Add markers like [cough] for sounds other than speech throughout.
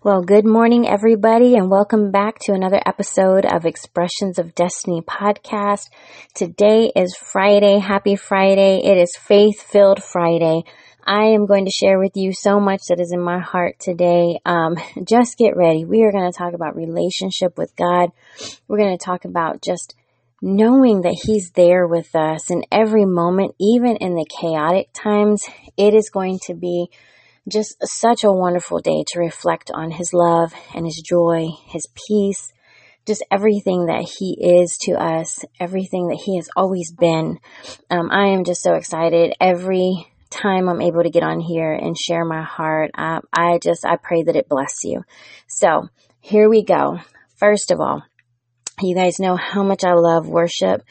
Well, good morning, everybody, and welcome back to another episode of Expressions of Destiny podcast. Today is Friday. Happy Friday. It is faith filled Friday. I am going to share with you so much that is in my heart today. Um, [laughs] just get ready. We are going to talk about relationship with God. We're going to talk about just knowing that He's there with us in every moment, even in the chaotic times. It is going to be just such a wonderful day to reflect on His love and His joy, His peace, just everything that He is to us, everything that He has always been. Um, I am just so excited every time I'm able to get on here and share my heart. I, I just, I pray that it bless you. So here we go. First of all, you guys know how much I love worship.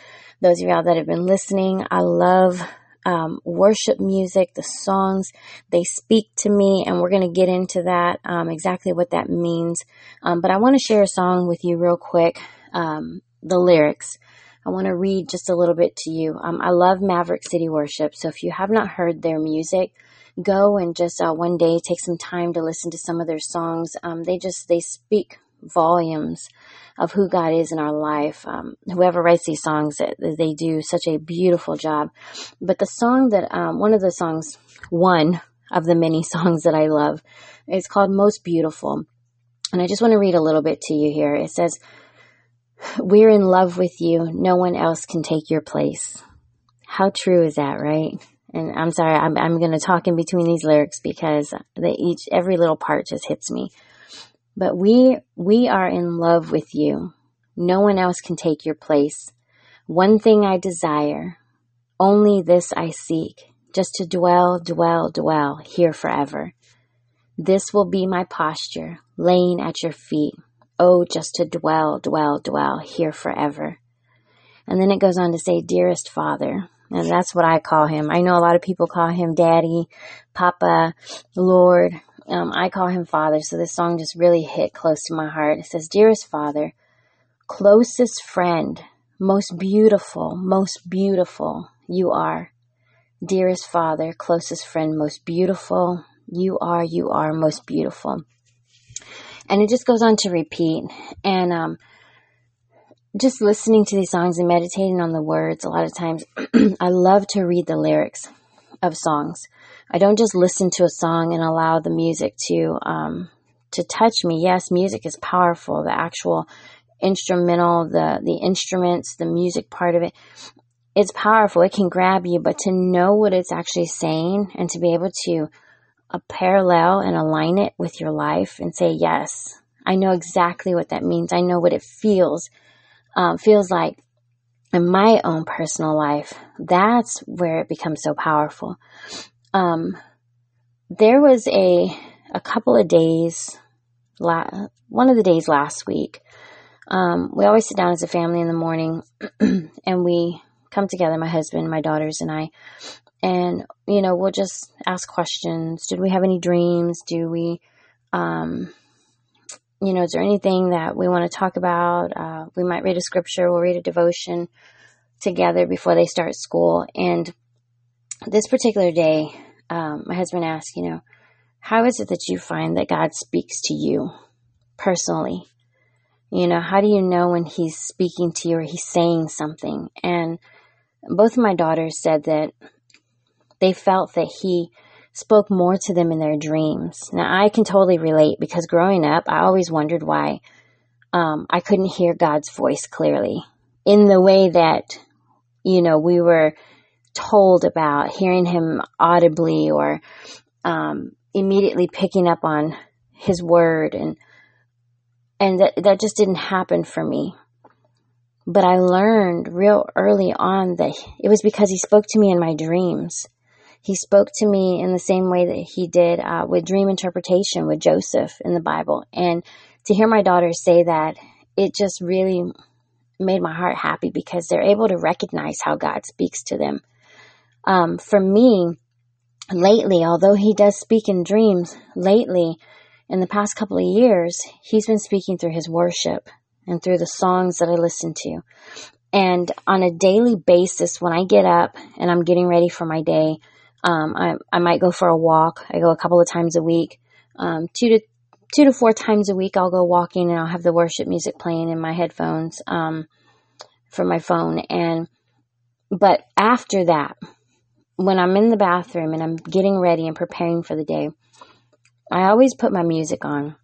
Those of y'all that have been listening, I love um, worship music, the songs, they speak to me, and we're going to get into that, um, exactly what that means. Um, but I want to share a song with you real quick, um, the lyrics. I want to read just a little bit to you. Um, I love Maverick City Worship, so if you have not heard their music, go and just uh, one day take some time to listen to some of their songs. Um, they just they speak volumes of who God is in our life. Um, whoever writes these songs, they do such a beautiful job. But the song that, um, one of the songs, one of the many [laughs] songs that I love, is called Most Beautiful. And I just want to read a little bit to you here. It says, We're in love with you. No one else can take your place. How true is that, right? And I'm sorry, I'm, I'm going to talk in between these lyrics because they each, every little part just hits me. But we, we are in love with you. No one else can take your place. One thing I desire, only this I seek, just to dwell, dwell, dwell here forever. This will be my posture, laying at your feet. Oh, just to dwell, dwell, dwell here forever. And then it goes on to say, dearest father. And that's what I call him. I know a lot of people call him daddy, papa, Lord. Um, I call him Father, so this song just really hit close to my heart. It says, Dearest Father, closest friend, most beautiful, most beautiful you are. Dearest Father, closest friend, most beautiful, you are, you are most beautiful. And it just goes on to repeat. And um, just listening to these songs and meditating on the words, a lot of times [clears throat] I love to read the lyrics of songs. I don't just listen to a song and allow the music to um, to touch me. Yes, music is powerful. The actual instrumental, the the instruments, the music part of it, it's powerful. It can grab you, but to know what it's actually saying and to be able to a uh, parallel and align it with your life and say, yes, I know exactly what that means. I know what it feels um, feels like in my own personal life. That's where it becomes so powerful um, there was a a couple of days, la- one of the days last week. Um, we always sit down as a family in the morning, [clears throat] and we come together, my husband, my daughters, and I, and you know we'll just ask questions. Did we have any dreams? Do we, um, you know, is there anything that we want to talk about? Uh, we might read a scripture. We'll read a devotion together before they start school, and this particular day, um, my husband asked, you know, how is it that you find that God speaks to you personally? You know, how do you know when He's speaking to you or He's saying something? And both of my daughters said that they felt that He spoke more to them in their dreams. Now, I can totally relate because growing up, I always wondered why um, I couldn't hear God's voice clearly in the way that, you know, we were told about hearing him audibly or um, immediately picking up on his word and and that that just didn't happen for me. But i learned real early on that it was because he spoke to me in my dreams. He spoke to me in the same way that he did uh, with dream interpretation with joseph in the bible. And to hear my daughters say that it just really made my heart happy because they're able to recognize how god speaks to them um, for me, lately, although he does speak in dreams, lately, in the past couple of years, he's been speaking through his worship and through the songs that I listen to. And on a daily basis, when I get up and I'm getting ready for my day, um, I, I might go for a walk. I go a couple of times a week, um, two to two to four times a week, I'll go walking and I'll have the worship music playing in my headphones um, from my phone. And but after that, when I'm in the bathroom and I'm getting ready and preparing for the day, I always put my music on.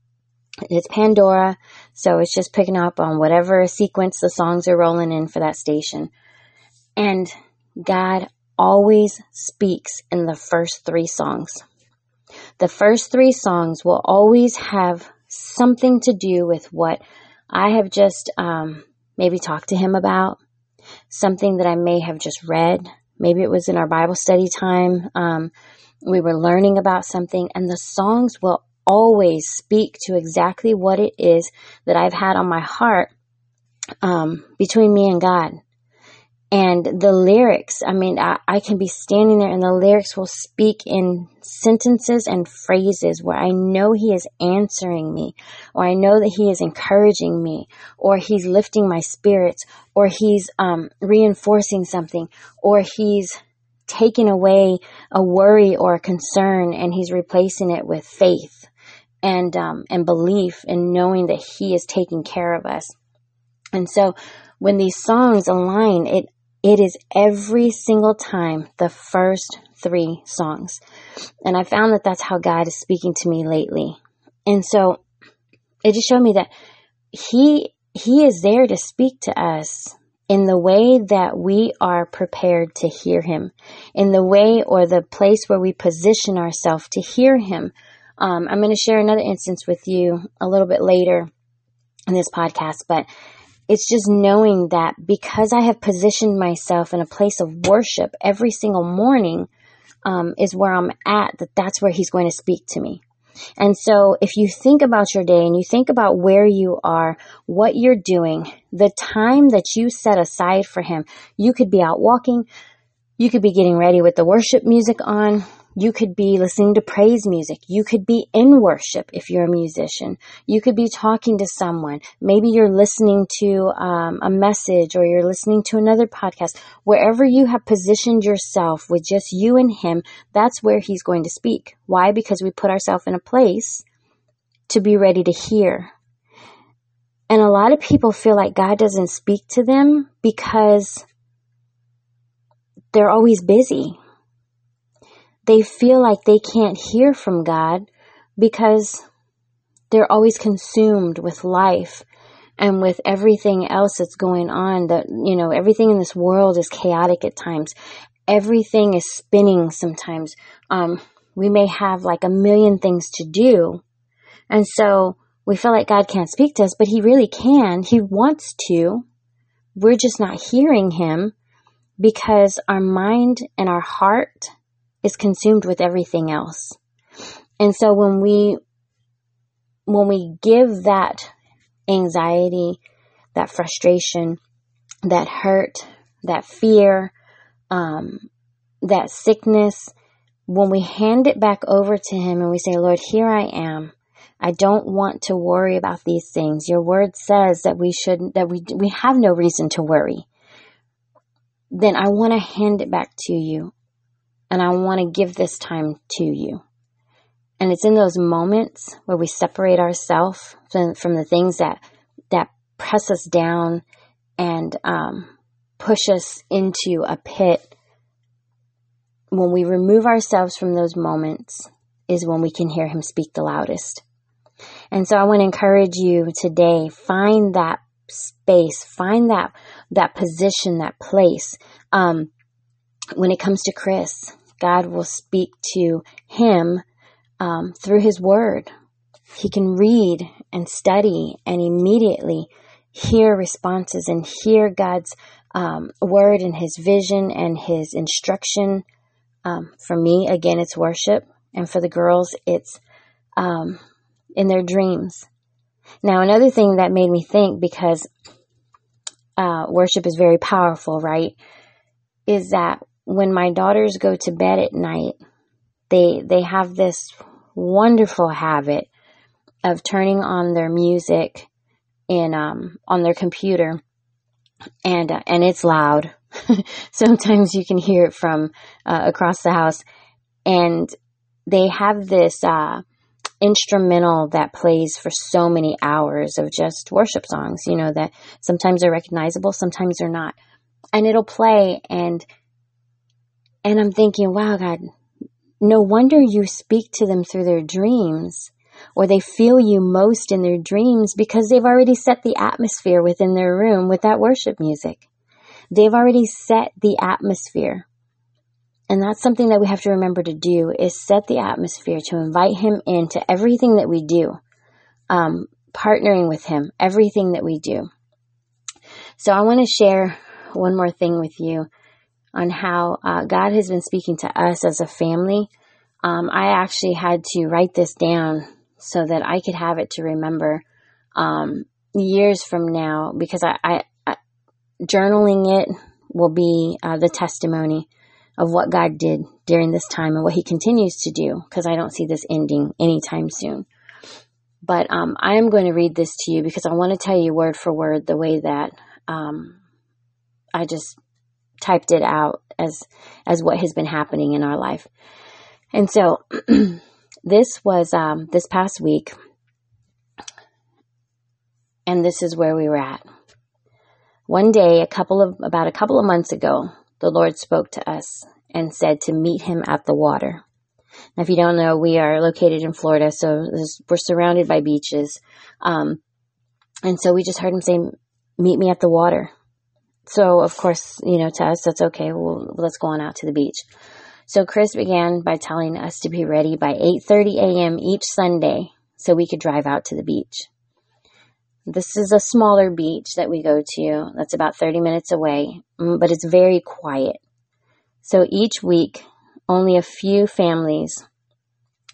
It's Pandora, so it's just picking up on whatever sequence the songs are rolling in for that station. And God always speaks in the first three songs. The first three songs will always have something to do with what I have just um, maybe talked to him about, something that I may have just read. Maybe it was in our Bible study time. Um, we were learning about something, and the songs will always speak to exactly what it is that I've had on my heart um, between me and God. And the lyrics, I mean, I, I can be standing there and the lyrics will speak in sentences and phrases where I know He is answering me, or I know that He is encouraging me, or He's lifting my spirits, or He's um, reinforcing something, or He's taking away a worry or a concern and He's replacing it with faith and um, and belief and knowing that He is taking care of us. And so when these songs align, it it is every single time the first three songs. And I found that that's how God is speaking to me lately. And so it just showed me that he he is there to speak to us in the way that we are prepared to hear him, in the way or the place where we position ourselves to hear him. Um, I'm going to share another instance with you a little bit later in this podcast, but it's just knowing that because I have positioned myself in a place of worship every single morning, um, is where I'm at, that that's where he's going to speak to me. And so if you think about your day and you think about where you are, what you're doing, the time that you set aside for him, you could be out walking, you could be getting ready with the worship music on, you could be listening to praise music. You could be in worship if you're a musician. You could be talking to someone. Maybe you're listening to um, a message or you're listening to another podcast. Wherever you have positioned yourself with just you and Him, that's where He's going to speak. Why? Because we put ourselves in a place to be ready to hear. And a lot of people feel like God doesn't speak to them because they're always busy they feel like they can't hear from God because they're always consumed with life and with everything else that's going on that you know everything in this world is chaotic at times. Everything is spinning sometimes. Um, we may have like a million things to do. And so we feel like god can't speak to us but he really can. He wants to. We're just not hearing him because our mind and our heart is consumed with everything else. And so when we when we give that anxiety, that frustration, that hurt, that fear, um, that sickness, when we hand it back over to Him and we say, Lord, here I am. I don't want to worry about these things. Your word says that we should, that we, we have no reason to worry. Then I want to hand it back to you and I want to give this time to you. And it's in those moments where we separate ourselves from, from, the things that that press us down and um, push us into a pit. When we remove ourselves from those moments, is when we can hear Him speak the loudest. And so I want to encourage you today: find that space, find that that position, that place. Um, when it comes to Chris, God will speak to him um, through his word. He can read and study and immediately hear responses and hear God's um, word and his vision and his instruction. Um, for me, again, it's worship. And for the girls, it's um, in their dreams. Now, another thing that made me think, because uh, worship is very powerful, right? Is that when my daughters go to bed at night, they they have this wonderful habit of turning on their music in um, on their computer, and uh, and it's loud. [laughs] Sometimes you can hear it from uh, across the house, and they have this. Uh, instrumental that plays for so many hours of just worship songs, you know, that sometimes they're recognizable, sometimes they're not. And it'll play and, and I'm thinking, wow, God, no wonder you speak to them through their dreams or they feel you most in their dreams because they've already set the atmosphere within their room with that worship music. They've already set the atmosphere. And that's something that we have to remember to do is set the atmosphere to invite him into everything that we do. Um, partnering with him, everything that we do. So I want to share one more thing with you on how uh, God has been speaking to us as a family. Um, I actually had to write this down so that I could have it to remember um, years from now because I, I, I journaling it will be uh, the testimony of what God did during this time and what He continues to do because I don't see this ending anytime soon. But um, I am going to read this to you because I want to tell you word for word the way that um, I just typed it out as as what has been happening in our life. And so [clears throat] this was um, this past week, and this is where we were at. One day, a couple of about a couple of months ago, the Lord spoke to us and said to meet Him at the water. Now, if you don't know, we are located in Florida, so we're surrounded by beaches, um, and so we just heard Him say, "Meet me at the water." So, of course, you know, to us, that's okay. Well, let's go on out to the beach. So Chris began by telling us to be ready by 8:30 a.m. each Sunday so we could drive out to the beach. This is a smaller beach that we go to. That's about 30 minutes away, mm, but it's very quiet. So each week, only a few families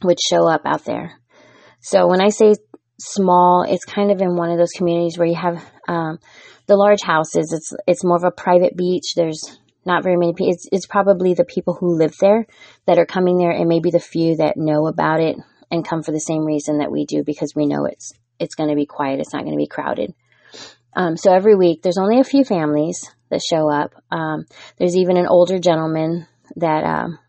would show up out there. So when I say small, it's kind of in one of those communities where you have um, the large houses. It's it's more of a private beach. There's not very many people. It's, it's probably the people who live there that are coming there, and maybe the few that know about it and come for the same reason that we do because we know it's it's going to be quiet. It's not going to be crowded. Um, so every week, there's only a few families that show up. Um, there's even an older gentleman that um,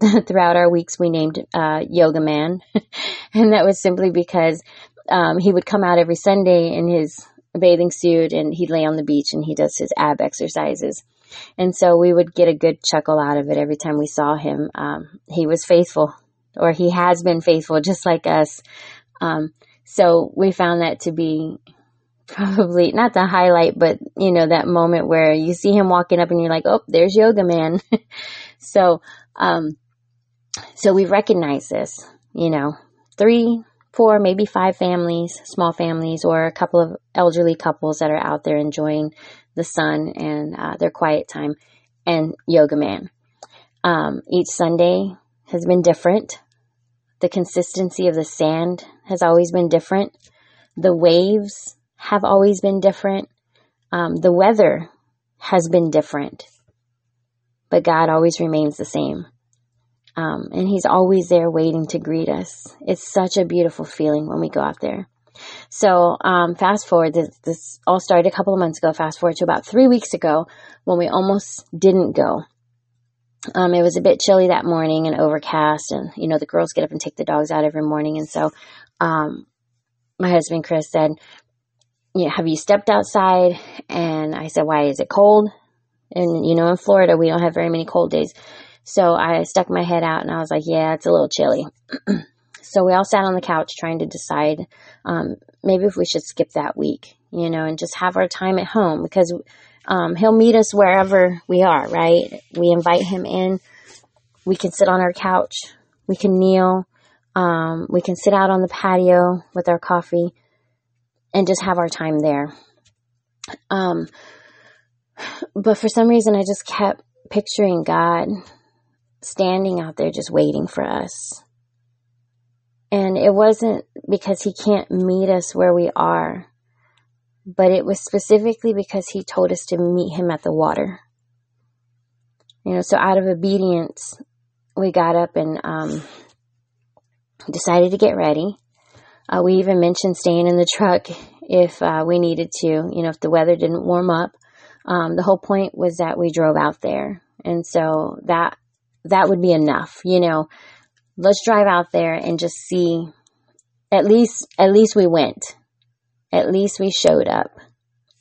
[laughs] throughout our weeks we named uh, Yoga Man, [laughs] and that was simply because um, he would come out every Sunday in his bathing suit and he'd lay on the beach and he does his ab exercises. And so we would get a good chuckle out of it every time we saw him. Um, he was faithful, or he has been faithful, just like us. Um, so we found that to be probably not the highlight, but you know, that moment where you see him walking up and you're like, oh, there's Yoga Man. [laughs] so, um, so we recognize this, you know, three, four, maybe five families, small families, or a couple of elderly couples that are out there enjoying the sun and uh, their quiet time, and Yoga Man. Um, each Sunday has been different. The consistency of the sand has always been different. The waves have always been different. Um, the weather has been different. But God always remains the same. Um, and He's always there waiting to greet us. It's such a beautiful feeling when we go out there. So, um, fast forward, this, this all started a couple of months ago. Fast forward to about three weeks ago when we almost didn't go. Um, it was a bit chilly that morning and overcast, and you know the girls get up and take the dogs out every morning, and so um, my husband Chris said, "Yeah, have you stepped outside?" And I said, "Why is it cold?" And you know, in Florida we don't have very many cold days, so I stuck my head out and I was like, "Yeah, it's a little chilly." [clears throat] So we all sat on the couch trying to decide um, maybe if we should skip that week, you know, and just have our time at home because um, he'll meet us wherever we are, right? We invite him in. We can sit on our couch. We can kneel. Um, we can sit out on the patio with our coffee and just have our time there. Um, [sighs] but for some reason, I just kept picturing God standing out there just waiting for us. And it wasn't because he can't meet us where we are, but it was specifically because he told us to meet him at the water. You know, so out of obedience, we got up and um, decided to get ready. Uh, we even mentioned staying in the truck if uh, we needed to, you know, if the weather didn't warm up. Um, the whole point was that we drove out there. And so that, that would be enough, you know, let's drive out there and just see at least, at least we went. At least we showed up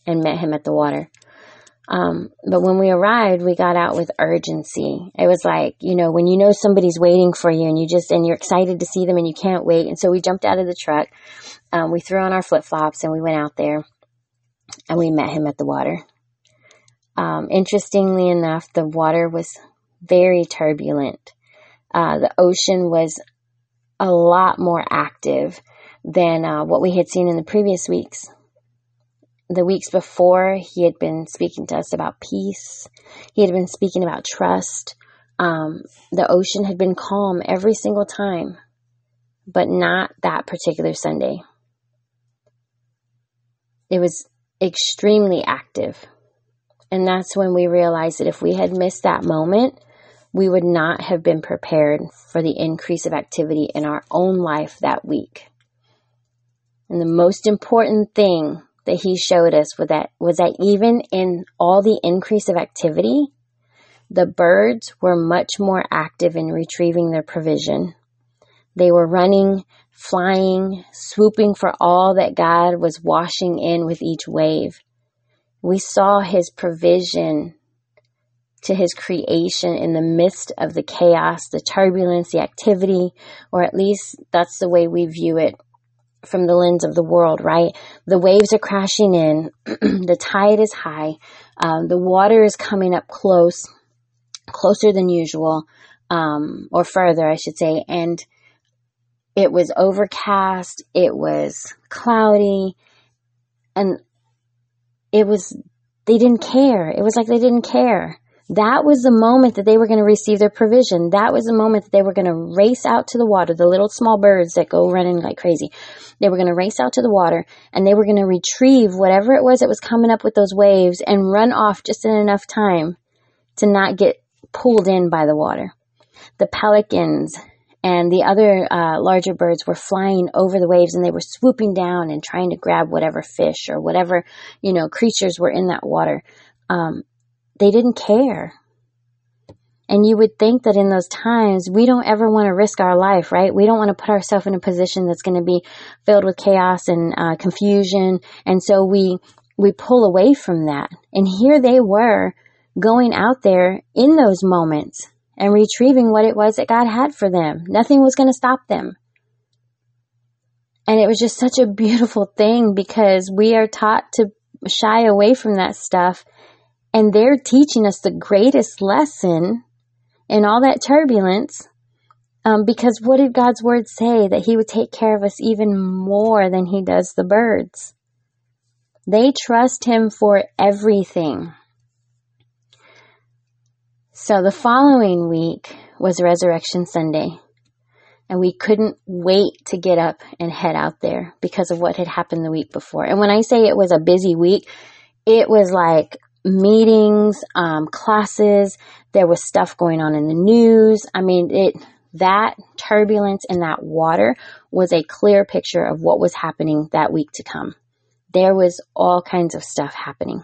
and met him at the water. Um, but when we arrived, we got out with urgency. It was like, you know, when you know somebody's waiting for you and you just, and you're excited to see them and you can't wait. And so we jumped out of the truck. Um, we threw on our flip flops and we went out there and we met him at the water. Um, interestingly enough, the water was very turbulent. Uh, the ocean was a lot more active than uh, what we had seen in the previous weeks the weeks before, he had been speaking to us about peace. He had been speaking about trust. Um, the ocean had been calm every single time, but not that particular Sunday. It was extremely active. And that's when we realized that if we had missed that moment, we would not have been prepared for the increase of activity in our own life that week. And the most important thing that he showed us was that was that even in all the increase of activity, the birds were much more active in retrieving their provision. They were running, flying, swooping for all that God was washing in with each wave. We saw his provision to his creation in the midst of the chaos, the turbulence, the activity, or at least that's the way we view it from the lens of the world, right? The waves are crashing in, [clears throat] the tide is high, um, the water is coming up close, closer than usual, um, or further, I should say, and it was overcast, it was cloudy, and it was, they didn't care. It was like they didn't care. That was the moment that they were going to receive their provision. That was the moment that they were going to race out to the water, the little small birds that go running like crazy. They were going to race out to the water and they were going to retrieve whatever it was that was coming up with those waves and run off just in enough time to not get pulled in by the water. The pelicans and the other uh, larger birds were flying over the waves and they were swooping down and trying to grab whatever fish or whatever, you know, creatures were in that water. Um, they didn't care. And you would think that in those times, we don't ever want to risk our life, right? We don't want to put ourselves in a position that's going to be filled with chaos and uh, confusion. And so we, we pull away from that. And here they were going out there in those moments and retrieving what it was that God had for them. Nothing was going to stop them. And it was just such a beautiful thing because we are taught to shy away from that stuff and they're teaching us the greatest lesson in all that turbulence. Um, because what did God's word say? That He would take care of us even more than He does the birds. They trust Him for everything. So the following week was Resurrection Sunday. And we couldn't wait to get up and head out there because of what had happened the week before. And when I say it was a busy week, it was like meetings, um, classes. There was stuff going on in the news. I mean, it, that turbulence in that water was a clear picture of what was happening that week to come. There was all kinds of stuff happening.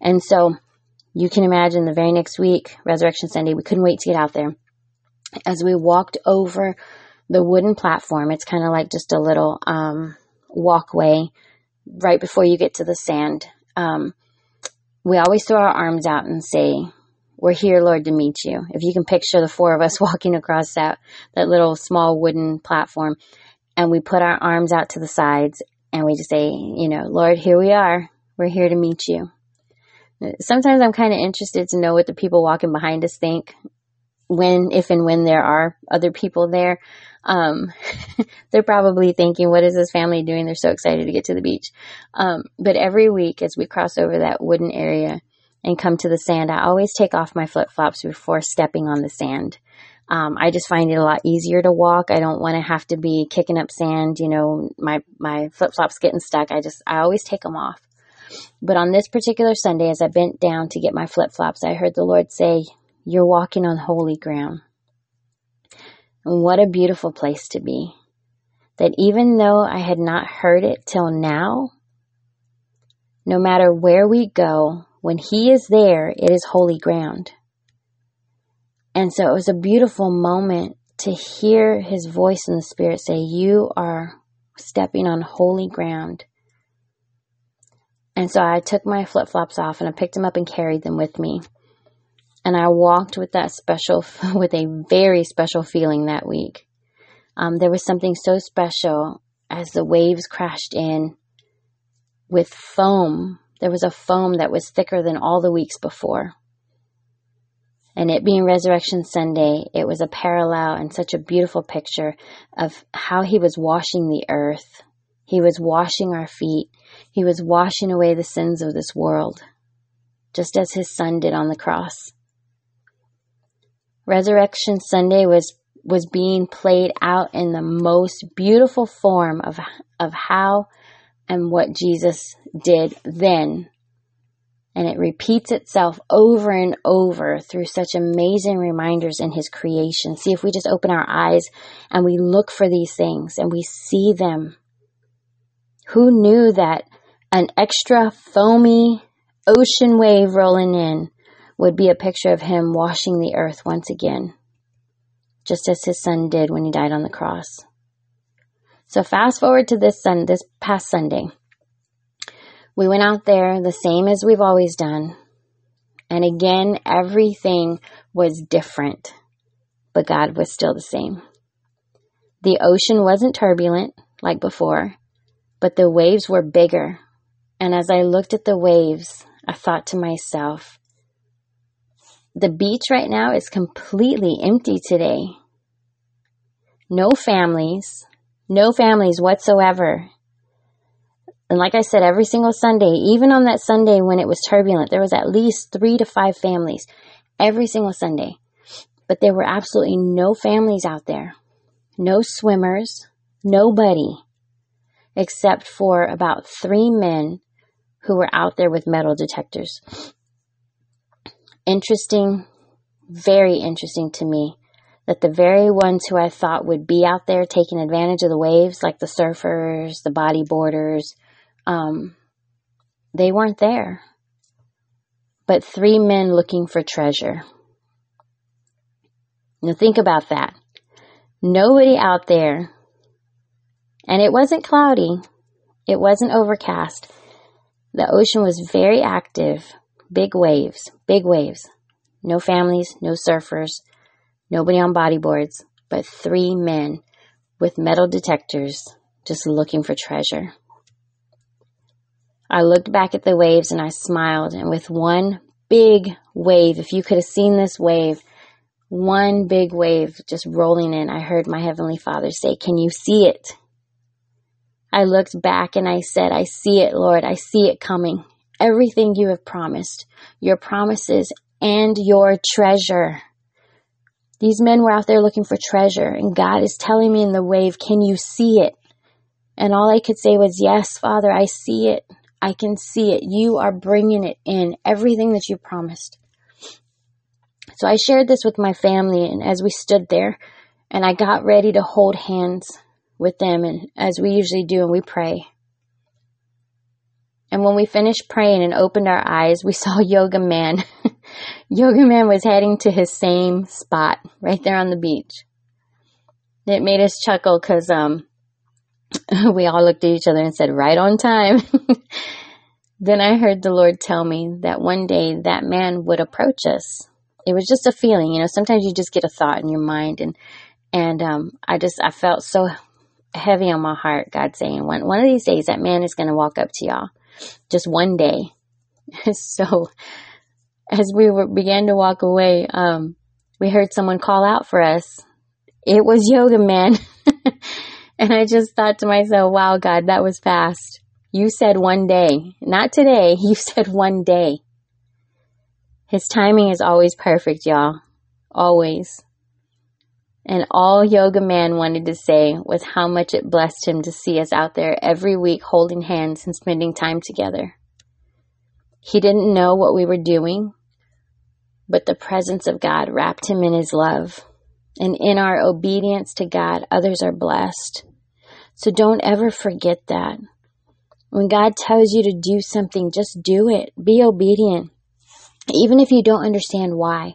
And so you can imagine the very next week, Resurrection Sunday, we couldn't wait to get out there. As we walked over the wooden platform, it's kind of like just a little um, walkway right before you get to the sand. Um, we always throw our arms out and say, we're here, Lord, to meet you. If you can picture the four of us [laughs] walking across that, that little small wooden platform and we put our arms out to the sides and we just say, you know, Lord, here we are. We're here to meet you. Sometimes I'm kind of interested to know what the people walking behind us think when, if and when there are other people there. Um, [laughs] they're probably thinking, what is this family doing? They're so excited to get to the beach. Um, but every week as we cross over that wooden area and come to the sand, I always take off my flip flops before stepping on the sand. Um, I just find it a lot easier to walk. I don't want to have to be kicking up sand, you know, my, my flip flops getting stuck. I just, I always take them off. But on this particular Sunday, as I bent down to get my flip flops, I heard the Lord say, You're walking on holy ground. And what a beautiful place to be. That even though I had not heard it till now, no matter where we go, when He is there, it is holy ground. And so it was a beautiful moment to hear His voice in the Spirit say, You are stepping on holy ground. And so I took my flip flops off and I picked them up and carried them with me. And I walked with that special, [laughs] with a very special feeling that week. Um, there was something so special as the waves crashed in with foam. There was a foam that was thicker than all the weeks before. And it being Resurrection Sunday, it was a parallel and such a beautiful picture of how he was washing the earth. He was washing our feet. He was washing away the sins of this world, just as his son did on the cross. Resurrection Sunday was was being played out in the most beautiful form of of how and what Jesus did then and it repeats itself over and over through such amazing reminders in his creation. See if we just open our eyes and we look for these things and we see them. Who knew that an extra foamy ocean wave rolling in would be a picture of him washing the earth once again, just as his son did when he died on the cross. So fast forward to this sun, this past Sunday. We went out there the same as we've always done. And again, everything was different, but God was still the same. The ocean wasn't turbulent like before, but the waves were bigger. And as I looked at the waves, I thought to myself, the beach right now is completely empty today. No families, no families whatsoever and like I said, every single Sunday, even on that Sunday when it was turbulent, there was at least three to five families every single Sunday. But there were absolutely no families out there, no swimmers, nobody, except for about three men who were out there with metal detectors. Interesting, very interesting to me that the very ones who I thought would be out there taking advantage of the waves, like the surfers, the bodyboarders, um, they weren't there. But three men looking for treasure. Now think about that. Nobody out there, and it wasn't cloudy, it wasn't overcast. The ocean was very active, big waves, big waves. No families, no surfers, nobody on bodyboards, but three men with metal detectors just looking for treasure. I looked back at the waves and I smiled, and with one big wave, if you could have seen this wave, one big wave just rolling in, I heard my Heavenly Father say, Can you see it? I looked back and I said, I see it, Lord. I see it coming. Everything you have promised, your promises and your treasure. These men were out there looking for treasure, and God is telling me in the wave, Can you see it? And all I could say was, Yes, Father, I see it. I can see it. You are bringing it in, everything that you promised. So I shared this with my family, and as we stood there, and I got ready to hold hands with them, and as we usually do, and we pray. And when we finished praying and opened our eyes, we [laughs] saw Yoga Man. [laughs] Yoga Man was heading to his same spot right there on the beach. It made us chuckle because um, [laughs] we all looked at each other and said, right on time. then I heard the Lord tell me that one day that man would approach us. It was just a feeling, you know, sometimes you just get a thought in your mind and, and, um, I just, I felt so heavy on my heart, God saying, one, one of these days that man is going to walk up to y'all. Just one day. [laughs] so as we were, began to walk away, um, we heard someone call out for us. It was Yoga Man. [laughs] And I just thought to myself, wow, God, that was fast. You said one day, not today. [laughs] You said one day. His timing is always perfect, y'all. Always. And all Yoga Man wanted to say was how much it blessed him to see us out there every week holding hands and spending time together. He didn't know what we were doing, but the presence of God wrapped him in his love. And in our obedience to God, others are blessed. So don't ever forget that. When God tells you to do something, just do it. Be obedient. Even if you don't understand why.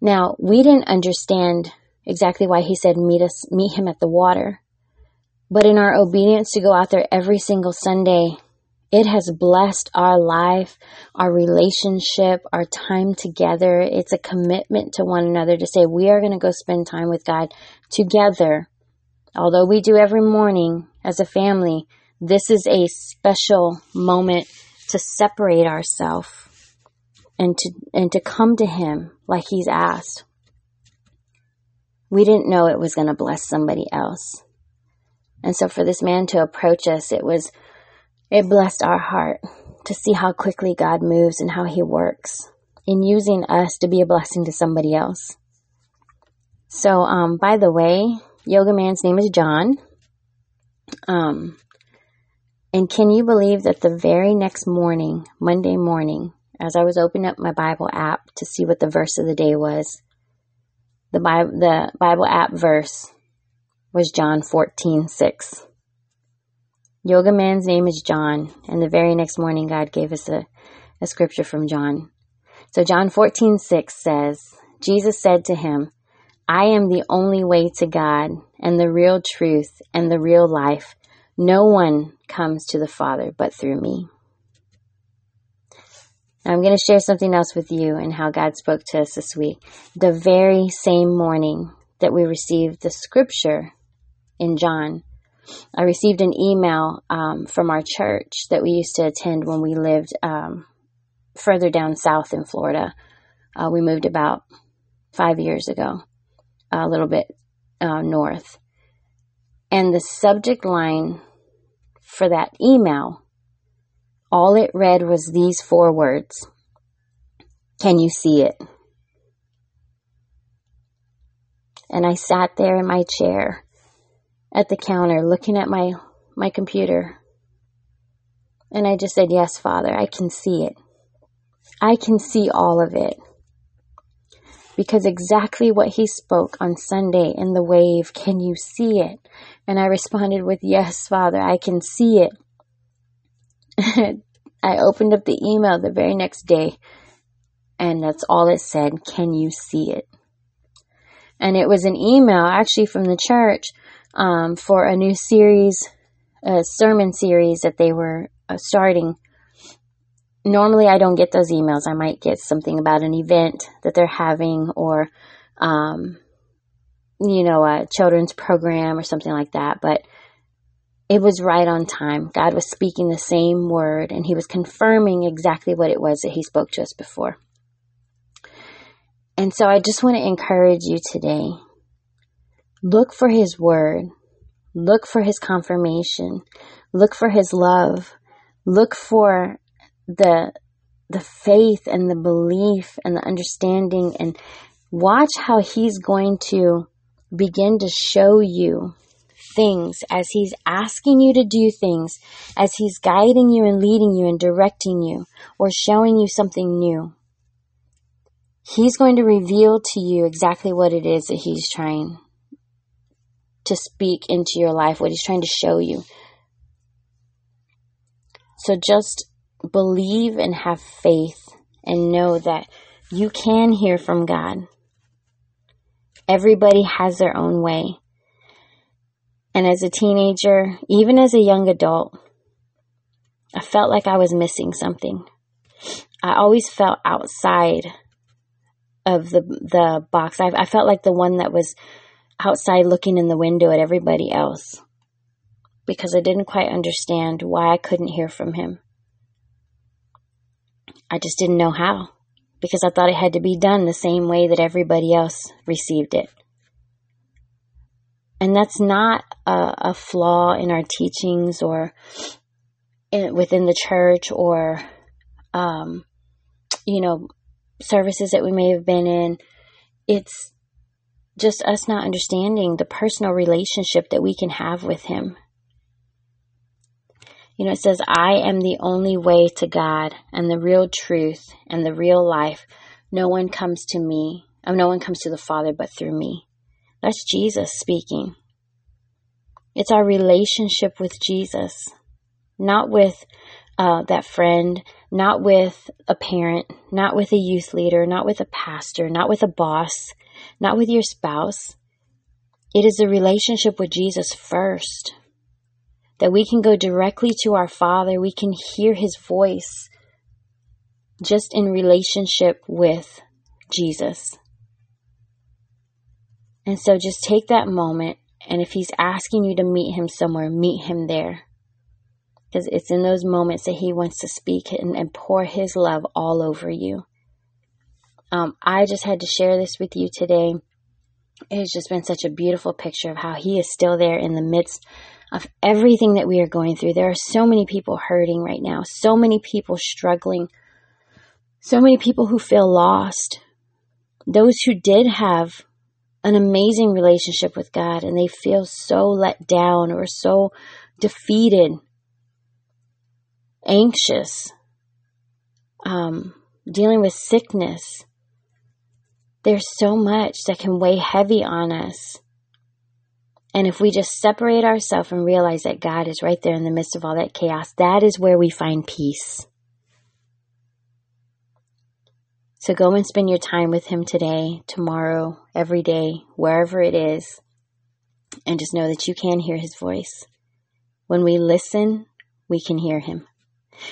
Now, we didn't understand exactly why he said meet us, meet him at the water. But in our obedience to go out there every single Sunday, it has blessed our life, our relationship, our time together. It's a commitment to one another to say we are going to go spend time with God together. Although we do every morning as a family, this is a special moment to separate ourselves and to and to come to him like he's asked. We didn't know it was going to bless somebody else. And so for this man to approach us, it was it blessed our heart to see how quickly God moves and how he works in using us to be a blessing to somebody else. So um by the way, yoga man's name is John. Um and can you believe that the very next morning, Monday morning, as I was opening up my Bible app to see what the verse of the day was, the Bible, the Bible app verse was John 14, 6. Yoga man's name is John, and the very next morning God gave us a, a scripture from John. So John 14, 6 says, Jesus said to him, I am the only way to God and the real truth and the real life. No one comes to the Father but through me. I'm going to share something else with you and how God spoke to us this week. The very same morning that we received the scripture in John, I received an email um, from our church that we used to attend when we lived um, further down south in Florida. Uh, we moved about five years ago, a little bit uh, north. And the subject line for that email, all it read was these four words Can you see it? And I sat there in my chair at the counter looking at my, my computer. And I just said, Yes, Father, I can see it. I can see all of it. Because exactly what he spoke on Sunday in the wave, can you see it? And I responded with, Yes, Father, I can see it. [laughs] I opened up the email the very next day, and that's all it said Can you see it? And it was an email actually from the church um, for a new series, a sermon series that they were uh, starting. Normally, I don't get those emails. I might get something about an event that they're having or um, you know, a children's program or something like that, but it was right on time. God was speaking the same word and he was confirming exactly what it was that he spoke to us before. And so I just want to encourage you today. Look for his word. Look for his confirmation. Look for his love. Look for the the faith and the belief and the understanding and watch how he's going to begin to show you things as He's asking you to do things, as He's guiding you and leading you and directing you, or showing you something new. He's going to reveal to you exactly what it is that He's trying to speak into your life, what He's trying to show you. So just believe and have faith and know that you can hear from God. Everybody has their own way. And as a teenager, even as a young adult, I felt like I was missing something. I always felt outside of the the box. I, I felt like the one that was outside looking in the window at everybody else because I didn't quite understand why I couldn't hear from him. I just didn't know how because I thought it had to be done the same way that everybody else received it. And that's not a, a flaw in our teachings or in, within the church or, um, you know, services that we may have been in. It's just us not understanding the personal relationship that we can have with Him. You know, it says, I am the only way to God and the real truth and the real life. No one comes to me, no one comes to the Father but through me. That's Jesus speaking. It's our relationship with Jesus, not with uh, that friend, not with a parent, not with a youth leader, not with a pastor, not with a boss, not with your spouse. It is a relationship with Jesus first. that we can go directly to our Father. We can hear His voice just in relationship with Jesus. And so just take that moment, and if He's asking you to meet Him somewhere, meet Him there. Because it's in those moments that He wants to speak and, and pour His love all over you. Um, I just had to share this with you today. It has just been such a beautiful picture of how He is still there in the midst of everything that we are going through. There are so many people hurting right now, so many people struggling, so many people who feel lost. Those who did have an amazing relationship with God and they feel so let down or so defeated, anxious, um, dealing with sickness. There's so much that can weigh heavy on us. And if we just separate ourselves and realize that God is right there in the midst of all that chaos, that is where we find peace. So go and spend your time with Him today, tomorrow, every day, wherever it is. And just know that you can hear His voice. When we listen, we can hear Him.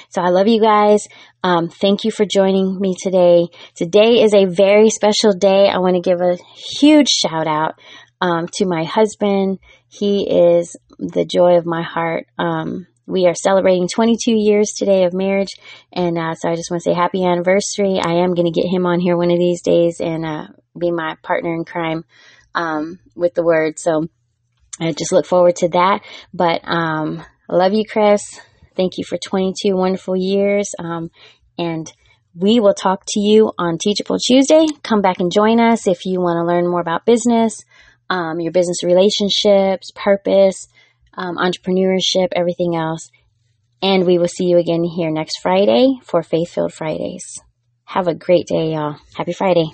So I love you guys. Um, thank you for joining me today. Today is a very special day. I want to give a huge shout out um, to my husband. He is the joy of my heart. Um, we are celebrating 22 years today of marriage, and uh, so I just want to say happy anniversary. I am going to get him on here one of these days and uh, be my partner in crime um, with the word. So I just look forward to that. But um, I love you, Chris. Thank you for 22 wonderful years. Um, and we will talk to you on Teachable Tuesday. Come back and join us if you want to learn more about business um, your business relationships, purpose, um, entrepreneurship, everything else. And we will see you again here next Friday for Faith Filled Fridays. Have a great day, y'all. Happy Friday.